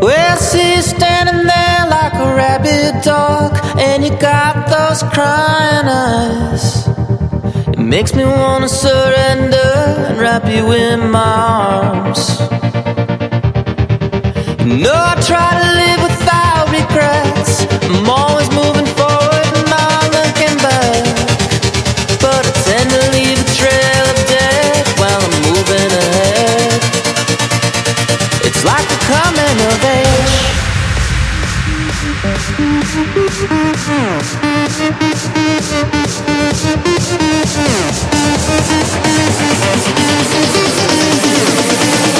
Well, she's standing there like a rabid dog, and you got those crying eyes. It makes me wanna surrender and wrap you in my arms. You know I try to live without regrets. I'm always moving. coming of age. Thank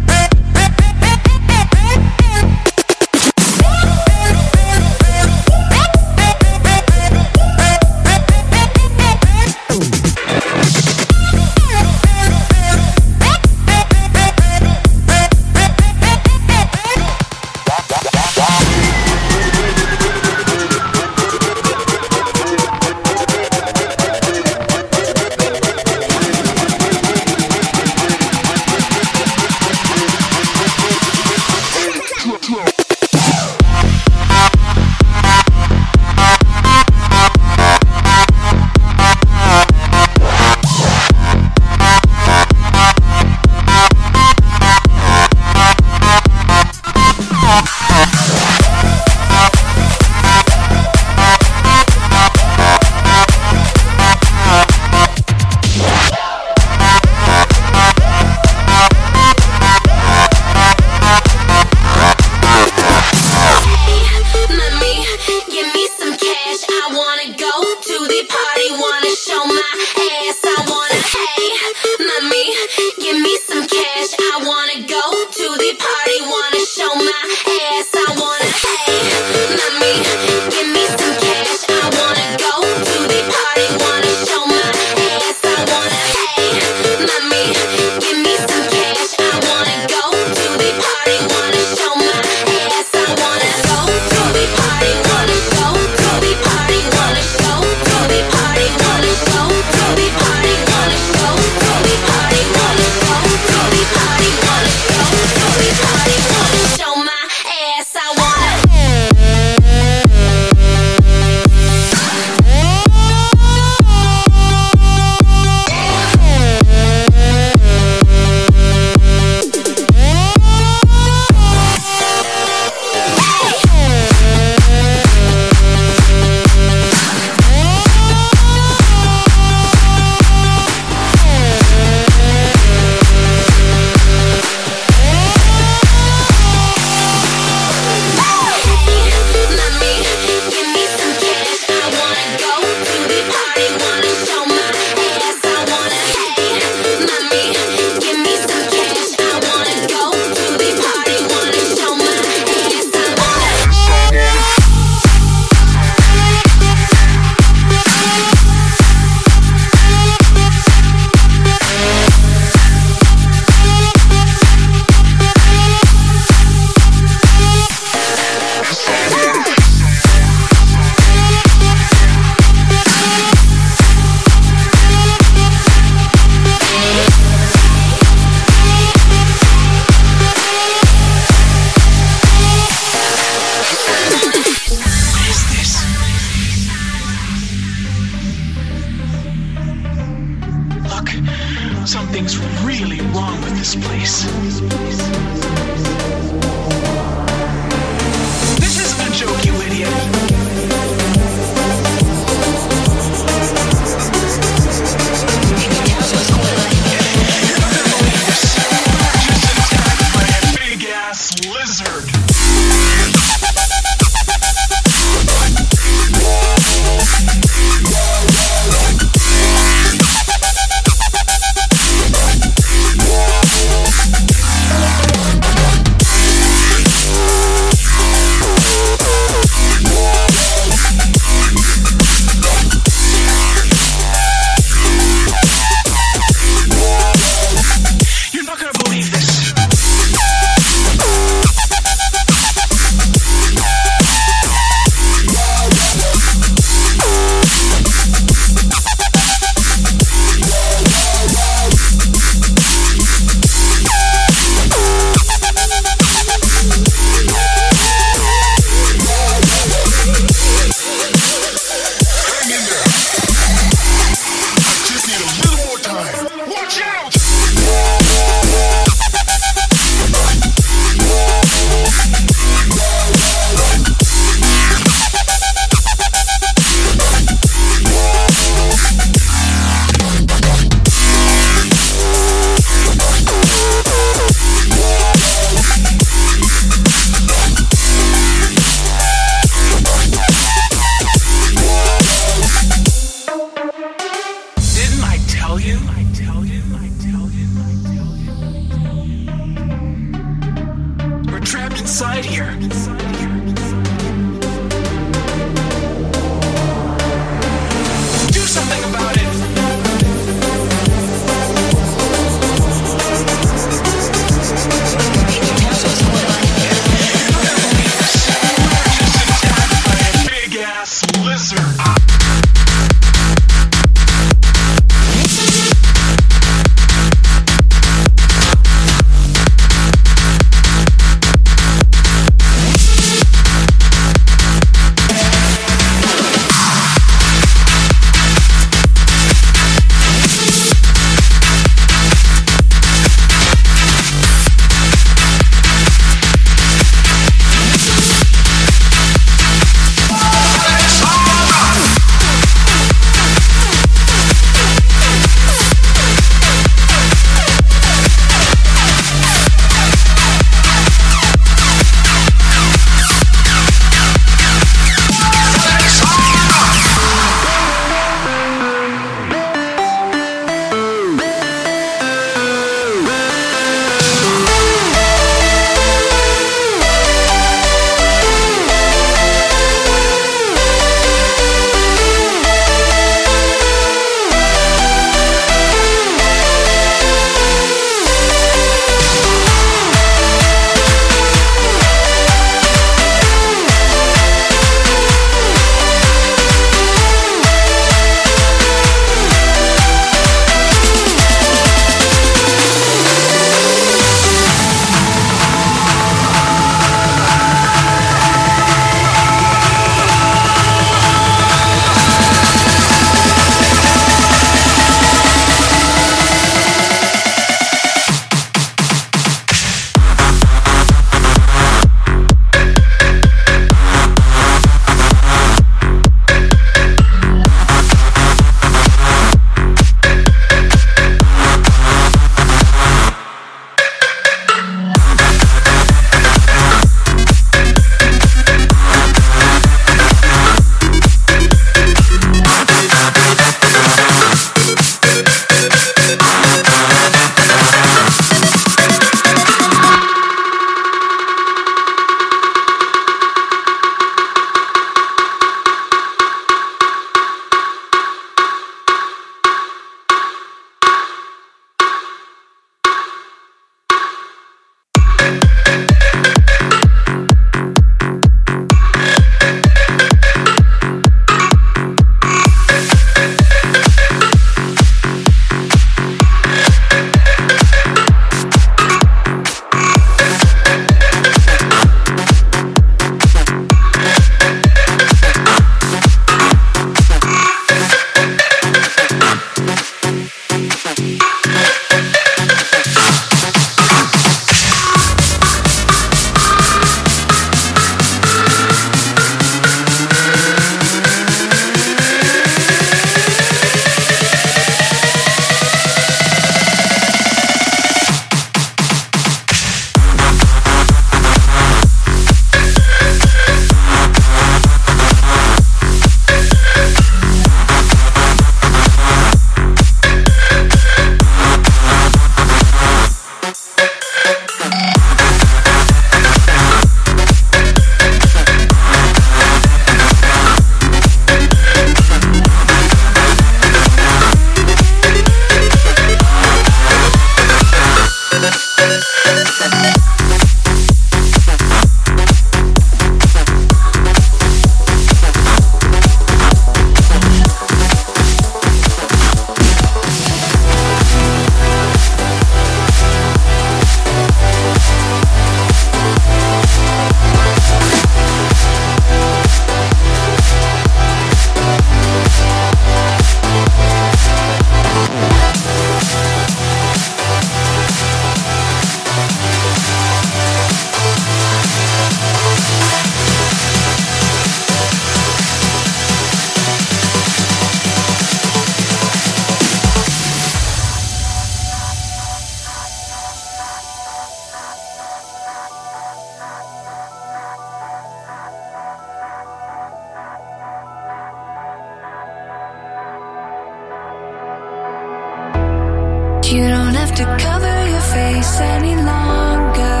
to cover your face any longer.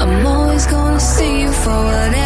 I'm always gonna see you for whatever.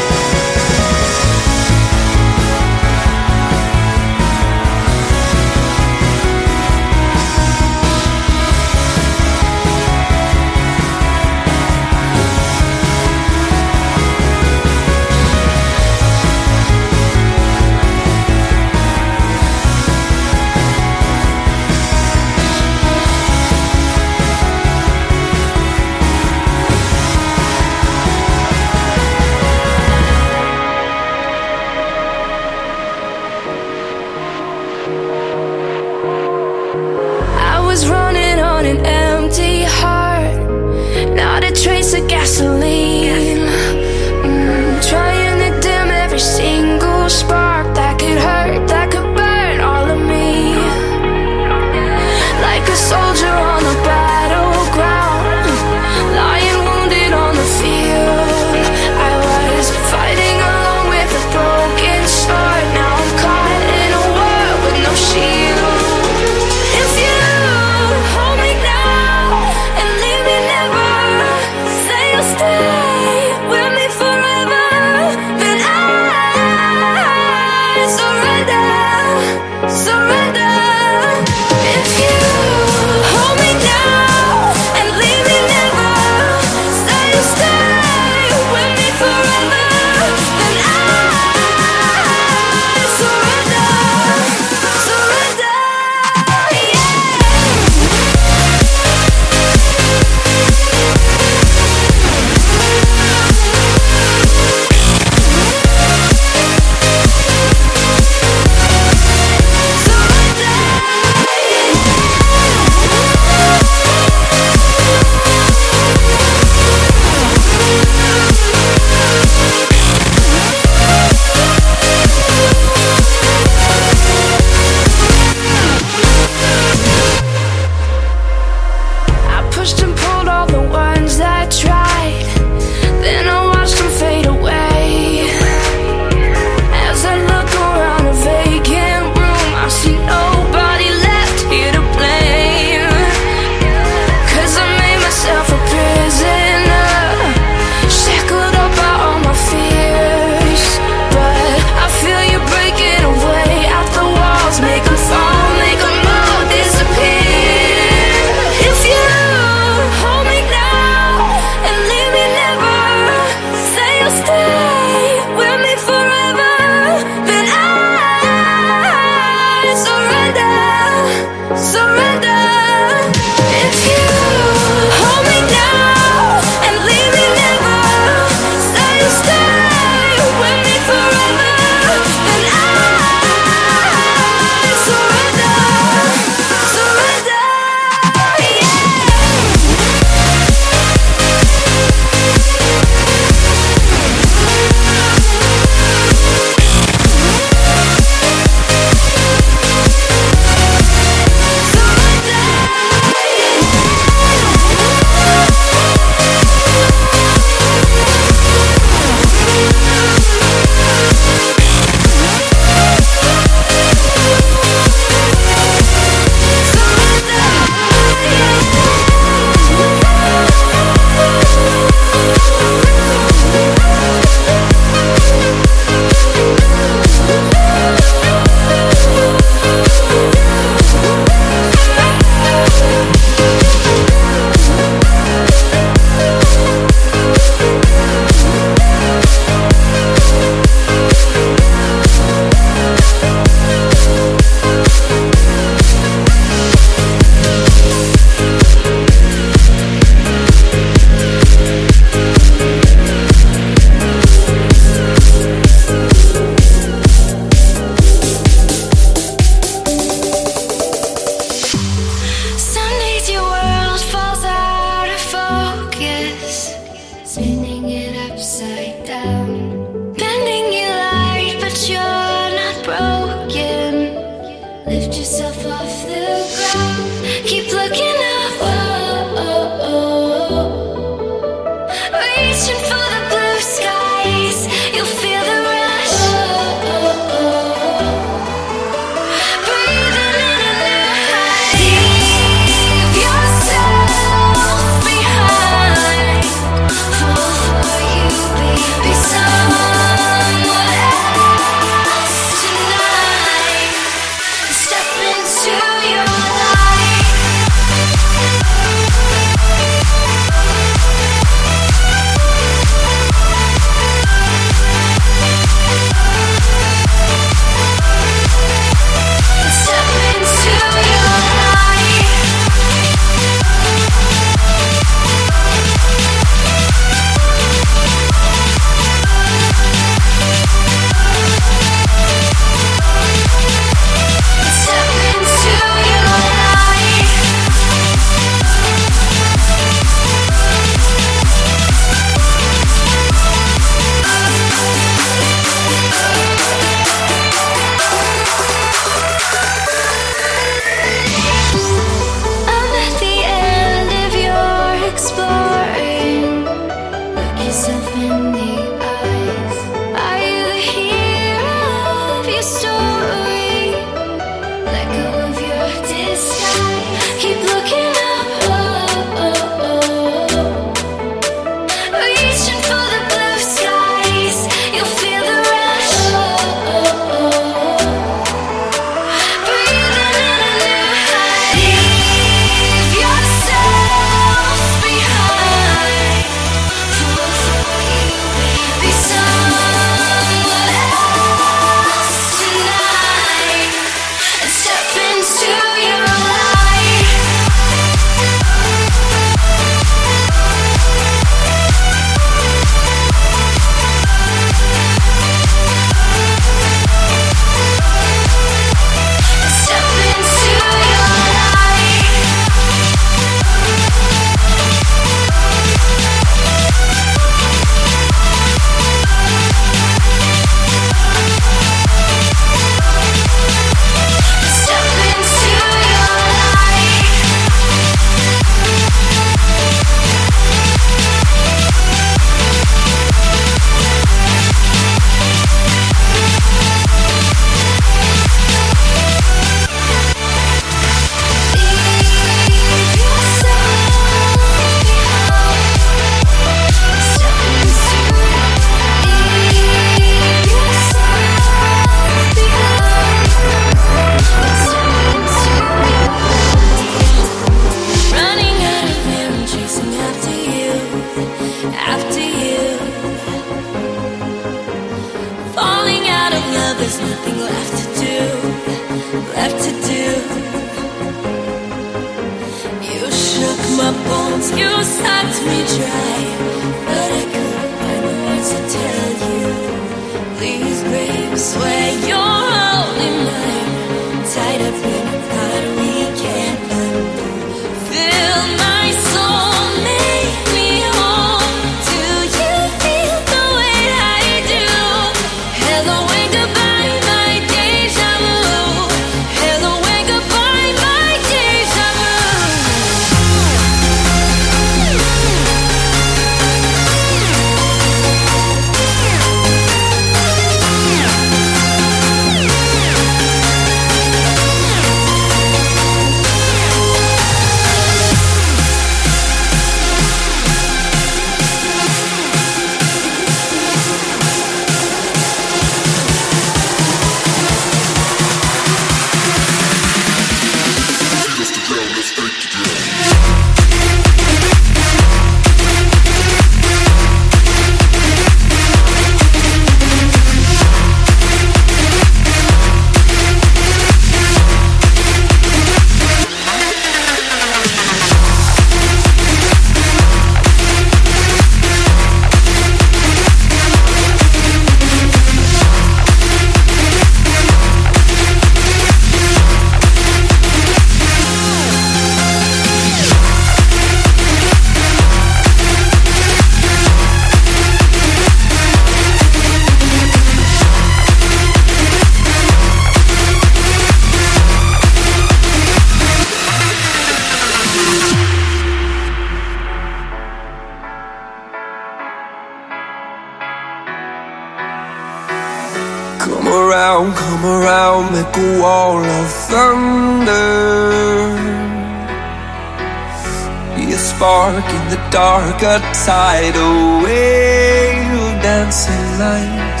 Dark darker tidal wave dancing light.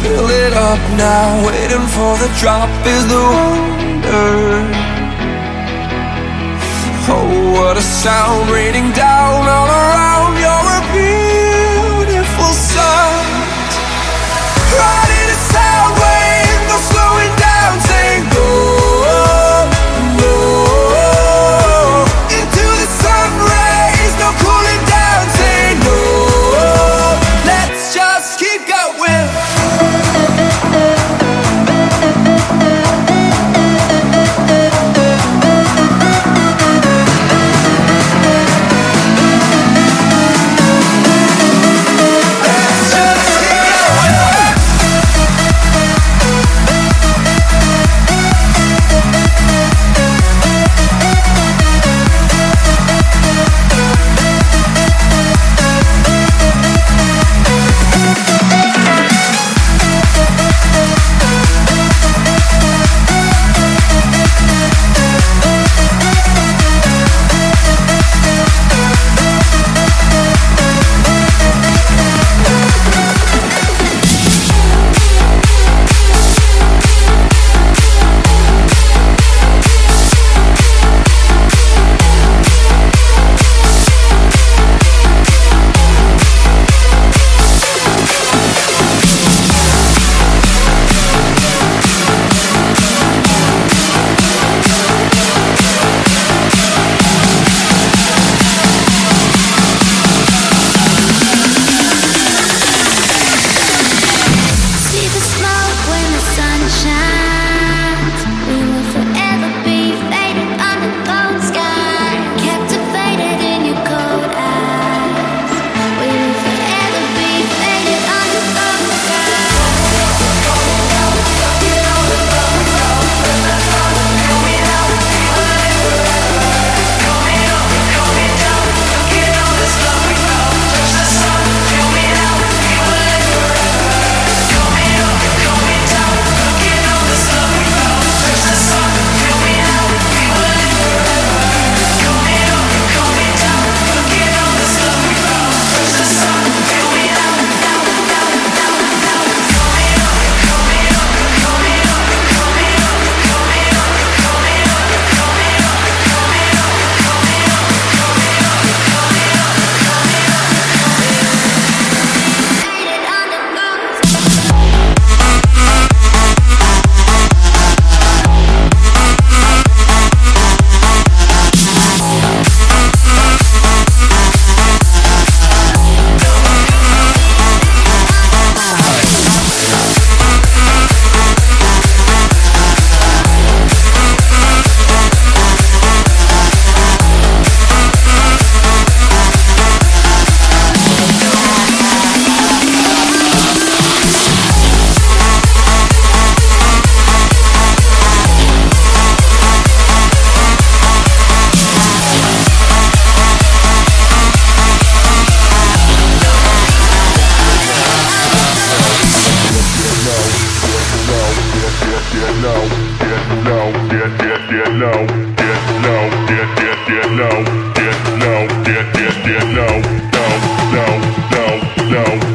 Fill it up now, waiting for the drop is the wonder. Oh, what a sound raining down all around You're a beautiful sight. Right no, no, no, no, no.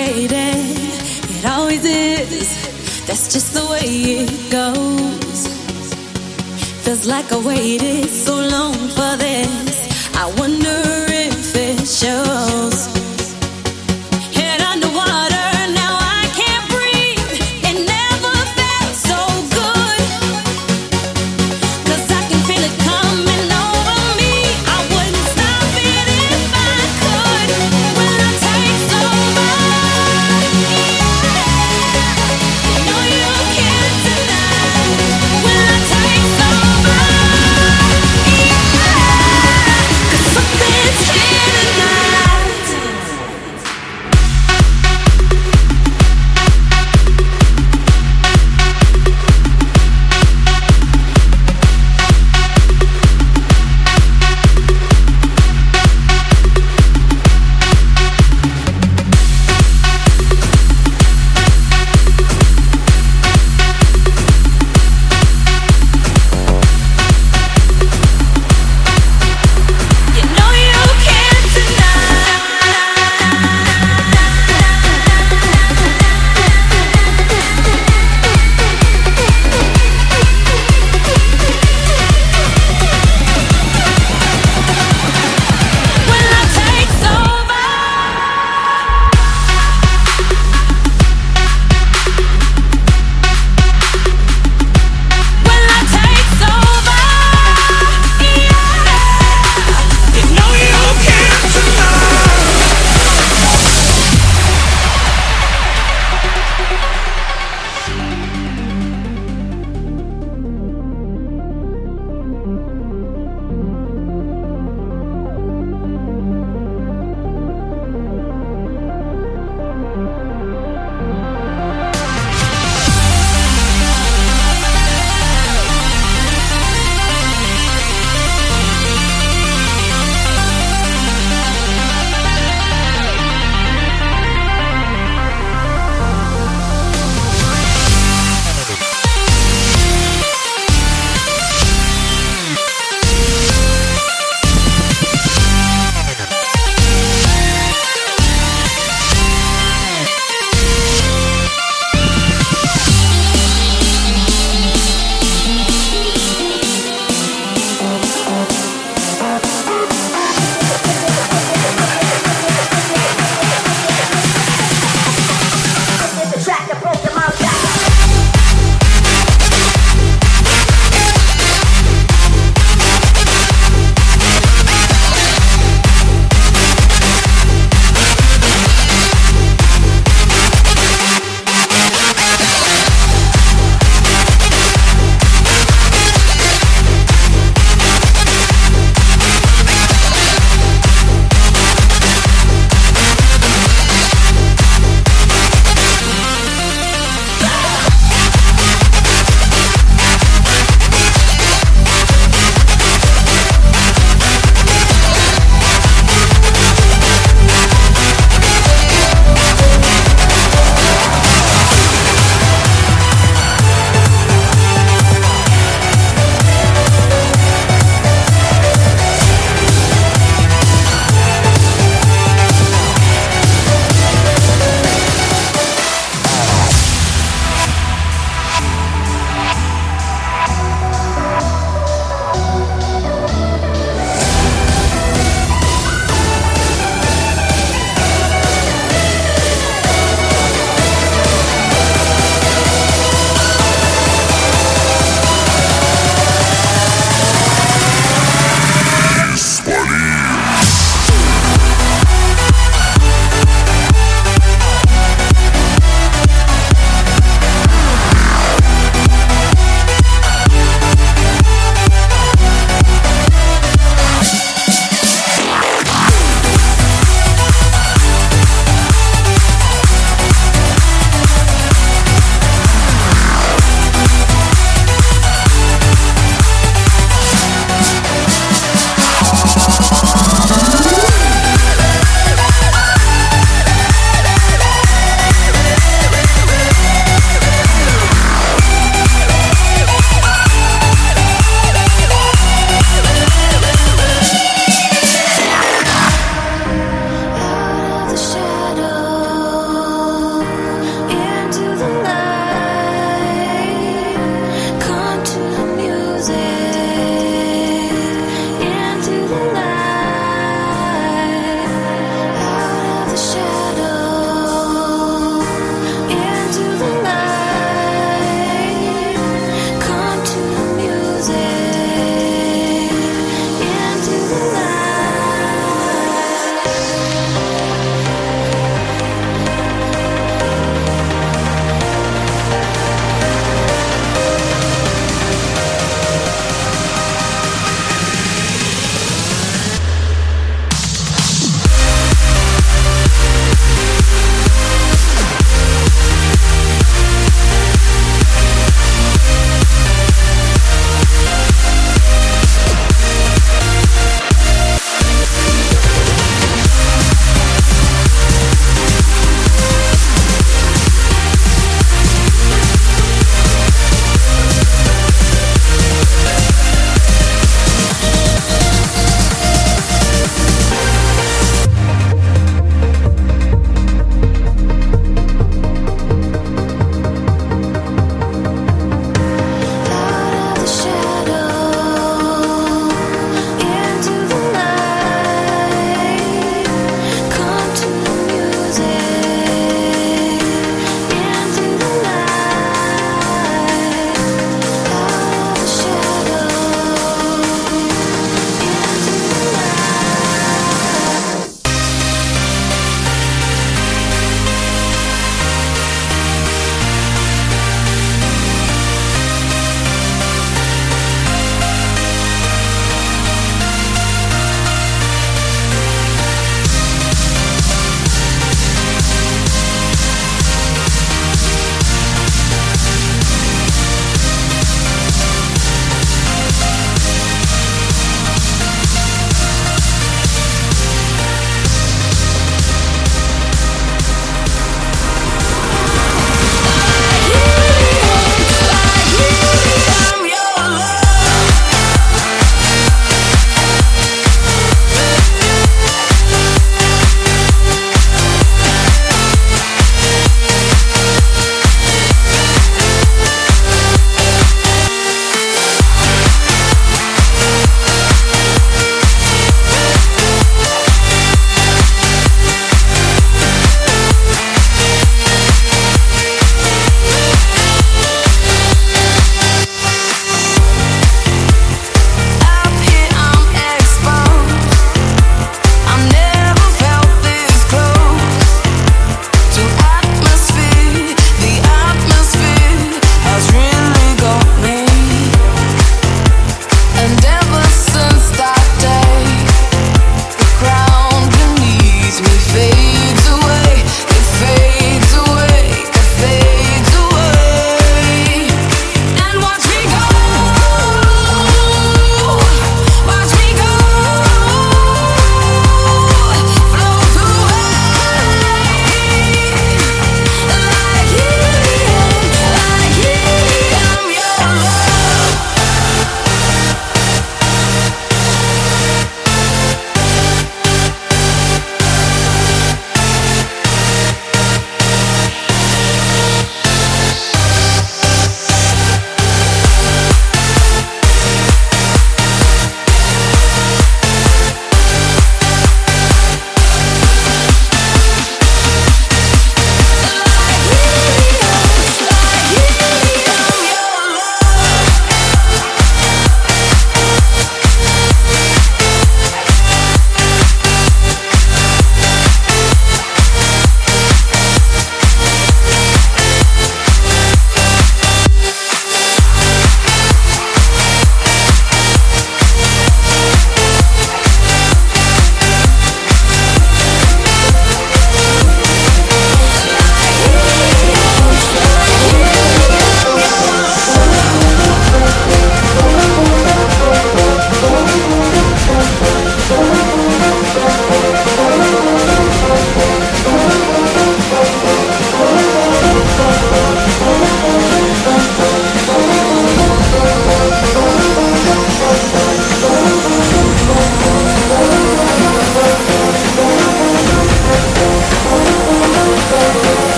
complicated. It always is. That's just the way it goes. Feels like I waited so long for this. I wonder if it shows.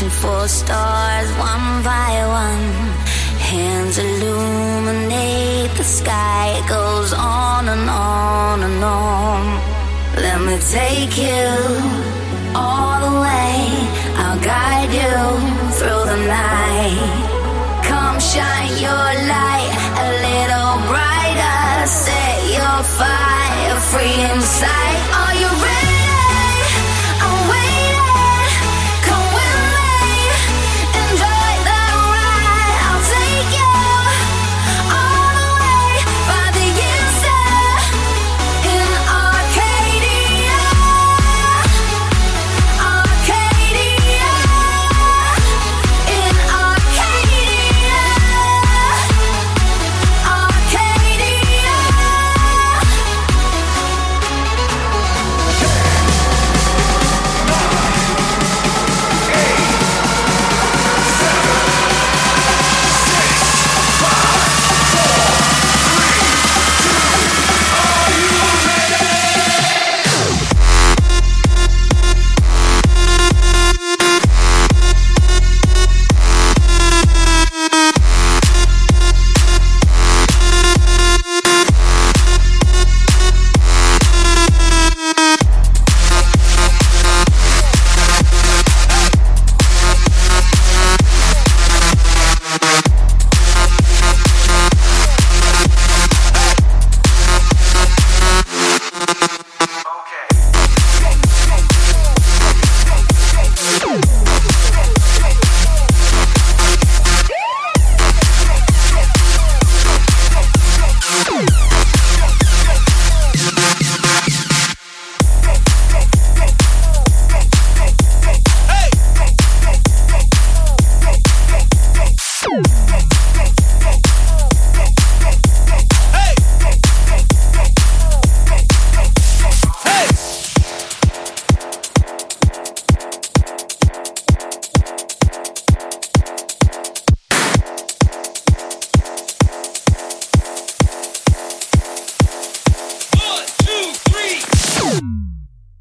reaching for stars one by one. Hands illuminate the sky, it goes on and on and on. Let me take you all the way, I'll guide you through the night. Come shine your light a little brighter, set your fire free inside. Are you ready?